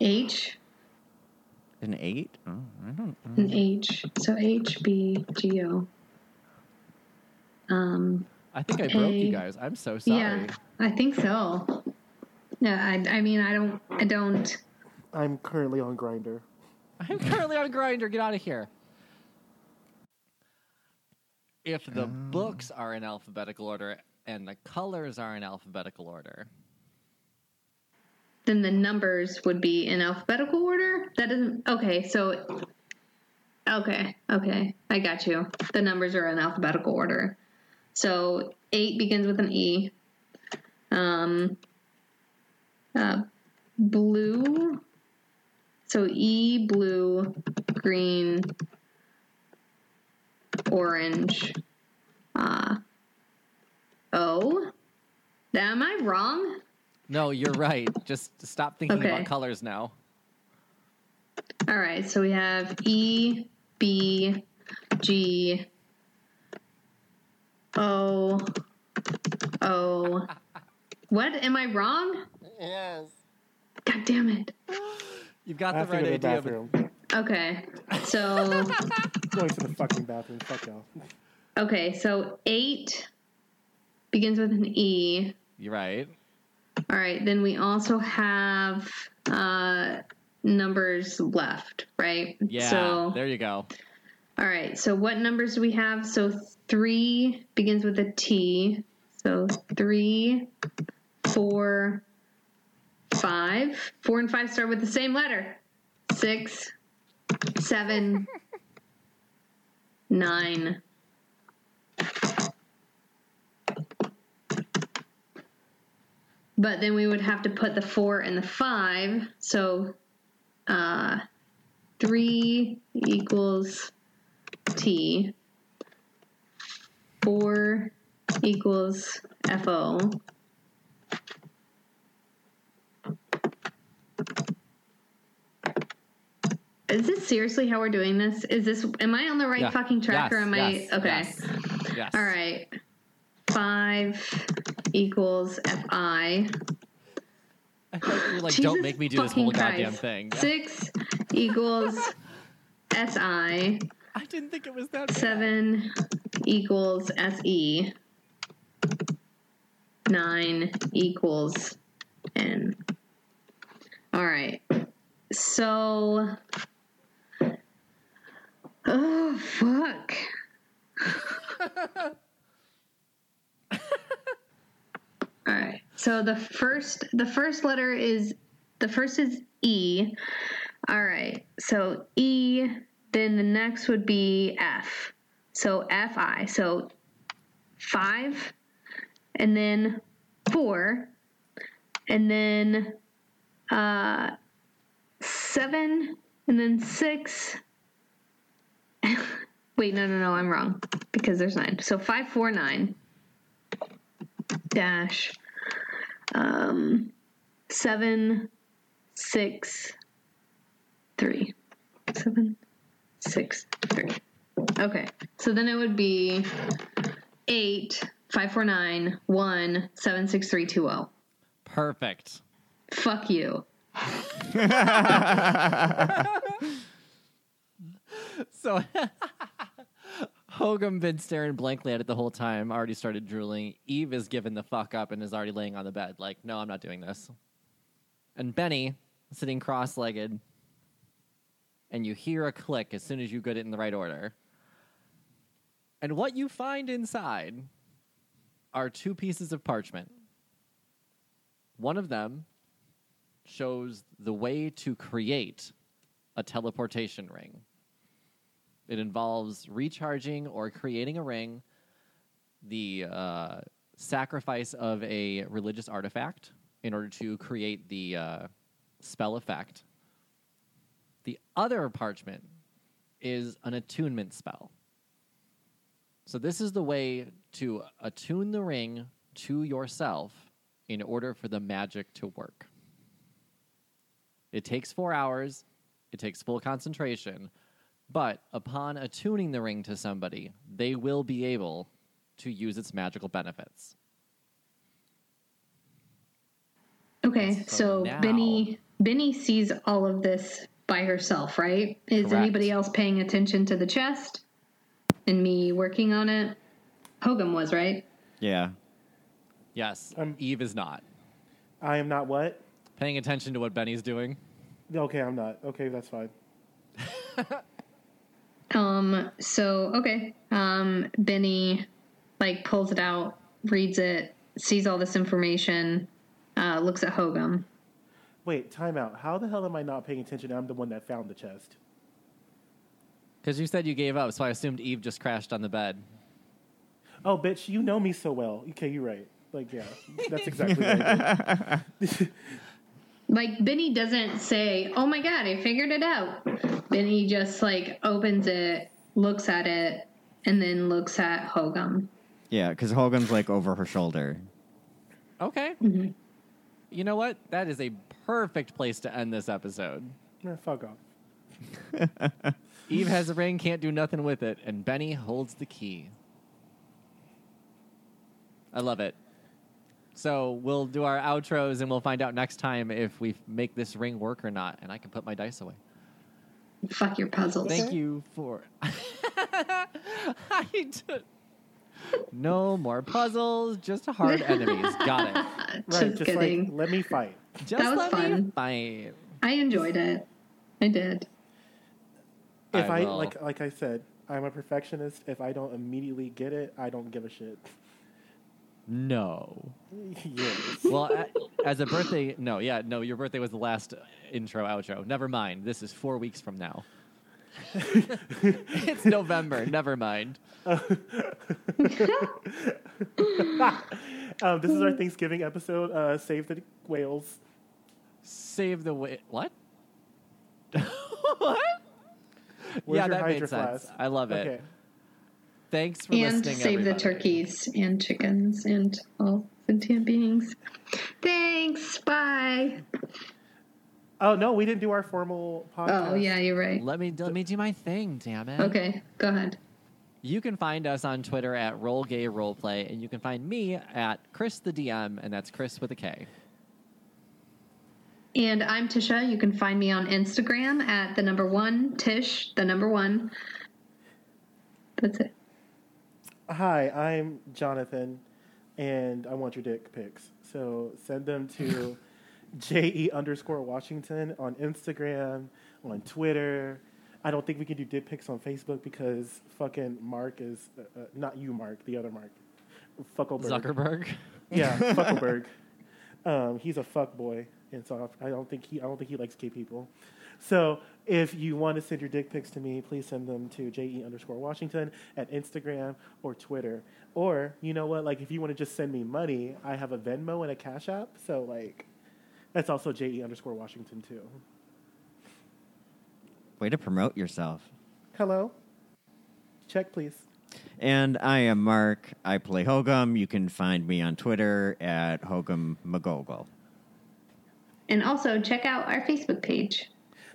H? An 8? Oh, I don't An H. So H, B, G, O. Um, I think I broke you guys. I'm so sorry. yeah, I think so. Yeah, I, I mean, I don't, I don't. I'm currently on Grindr. I'm currently on Grindr. Get out of here. If the books are in alphabetical order and the colors are in alphabetical order, Then the numbers would be in alphabetical order. That doesn't. Okay, so. Okay, okay, I got you. The numbers are in alphabetical order. So eight begins with an E. Um. Uh, blue. So E, blue, green, orange. Uh, O. Am I wrong? No, you're right. Just stop thinking Okay. about colors now. All right, so we have E, B, G, O, O. What? Am I wrong? Yes. God damn it. You've got I the have to right go to the idea. but- bathroom. Okay, so Going to the fucking bathroom. Fuck y'all. okay, so eight begins with an E. You're right. All right, then we also have uh, numbers left, right? Yeah. So there you go. All right. So what numbers do we have? So three begins with a T. So three, four, five. Four and five start with the same letter. Six, seven, nine. But then we would have to put the four and the five. So uh, three equals T. Four equals FO. Is this seriously how we're doing this? Is this am I on the right Yeah. fucking track or am yes, I okay? yes, yes. All right. Five equals FI. I thought you were like, Jesus don't make me do this whole fucking goddamn thing. Six equals SI. I didn't think it was that bad. Seven equals SE. nine equals n. All right. So. Oh, fuck. All right. So the first the first letter is the first is E. All right. So E then the next would be F. So FI. So 5 and then 4 and then uh 7 and then 6 Wait, no, no, no, I'm wrong because there's 9. So 549 dash um, seven six three seven six three. Okay, so then it would be eight five four nine one seven six three two zero. Perfect. Fuck you. So Hogum been staring blankly at it the whole time, already started drooling. Eve is given the fuck up and is already laying on the bed, like, no, I'm not doing this. And Benny, sitting cross legged, and you hear a click as soon as you get it in the right order. And what you find inside are two pieces of parchment. One of them shows the way to create a teleportation ring. It involves recharging or creating a ring, the uh, sacrifice of a religious artifact in order to create the uh, spell effect. The other parchment is an attunement spell. So, this is the way to attune the ring to yourself in order for the magic to work. It takes four hours, it takes full concentration, but upon attuning the ring to somebody, they will be able to use its magical benefits. Okay, So so now- Benny Benny sees all of this by herself, right? Is Correct. anybody else paying attention to the chest and me working on it? Hogum was right. Yeah. Yes, Um, Eve is not. I am not what? Paying attention to what Benny's doing. Okay, I'm not. Okay, that's fine. Um. So okay. Um. Benny, like, pulls it out, reads it, sees all this information, uh, looks at Hogum. Wait, time out. How the hell am I not paying attention? I'm the one that found the chest. Because you said you gave up, so I assumed Eve just crashed on the bed. Oh, bitch, you know me so well. Okay, you're right. Like, yeah, that's exactly right. Like Benny doesn't say, "Oh my god, I figured it out." Benny just like opens it, looks at it, and then looks at Hogum. Yeah, because Hogan's like over her shoulder. Okay. You know what? That is a perfect place to end this episode. Eh, fuck off. Eve has a ring, can't do nothing with it, and Benny holds the key. I love it. So we'll do our outros and we'll find out next time if we make this ring work or not, and I can put my dice away. Fuck your puzzles. Thank you for. I d- no more puzzles, just hard enemies. Got it. Right, Just just kidding. like, let me fight. Just That was let me fun. fight. I enjoyed it. I did. If I I, like like I said, I'm a perfectionist. If I don't immediately get it, I don't give a shit. No. yes. Well, a- as a birthday, no, yeah, no, your birthday was the last intro outro. Never mind. This is four weeks from now. it's November. Never mind. Um, this is our Thanksgiving episode. Uh, Save the whales. Save the way. What? what? Where's yeah, that made Hydro sense. Flask? I love it. Okay. Thanks for and listening. save the turkeys and chickens and all sentient beings. Thanks. Bye. Oh no, we didn't do our formal oh, podcast. Oh yeah, you're right. Let me let me do my thing. Damn it. Okay, go ahead. You can find us on Twitter at Roll Gay Roleplay, and you can find me at Chris the DM, and that's Chris with a K. And I'm Tisha. You can find me on Instagram at the number one Tish, the number one. That's it. Hi, I'm Jonathan, and I want your dick pics. So send them to je underscore Washington on Instagram, on Twitter. I don't think we can do dick pics on Facebook because fucking Mark is uh, uh, not you, Mark, the other Mark, Fuckleberg. Zuckerberg. Yeah, Fuckleberg. Um, he's a fuck boy, and so I don't think he I don't think he likes gay people. So if you want to send your dick pics to me, please send them to je underscore Washington at Instagram or Twitter. Or you know what? Like if you want to just send me money, I have a Venmo and a Cash App. So like that's also je underscore Washington too. Way to promote yourself. Hello. Check please. And I am Mark. I play Hogum. You can find me on Twitter at Hogum McGogol. And also check out our Facebook page.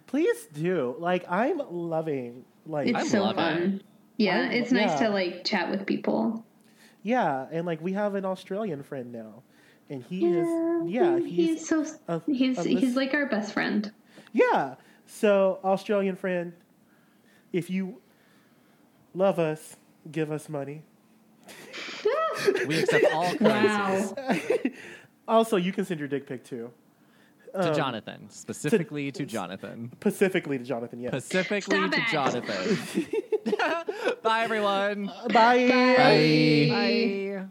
Please do. Like I'm loving like It's I so love fun. Yeah, I- it's nice yeah. to like chat with people. yeah, and like we have an Australian friend now. And he Yeah, is yeah, he's, he's, so a- he's a he's like our best friend. Yeah. So, Australian friend, if you love us, give us money. We accept all currencies. Also, you can send your dick pic too. To Um, Jonathan, specifically to Jonathan. Specifically to Jonathan, yes. Specifically Stop to it. Jonathan. Bye, everyone. Bye. Bye. Bye.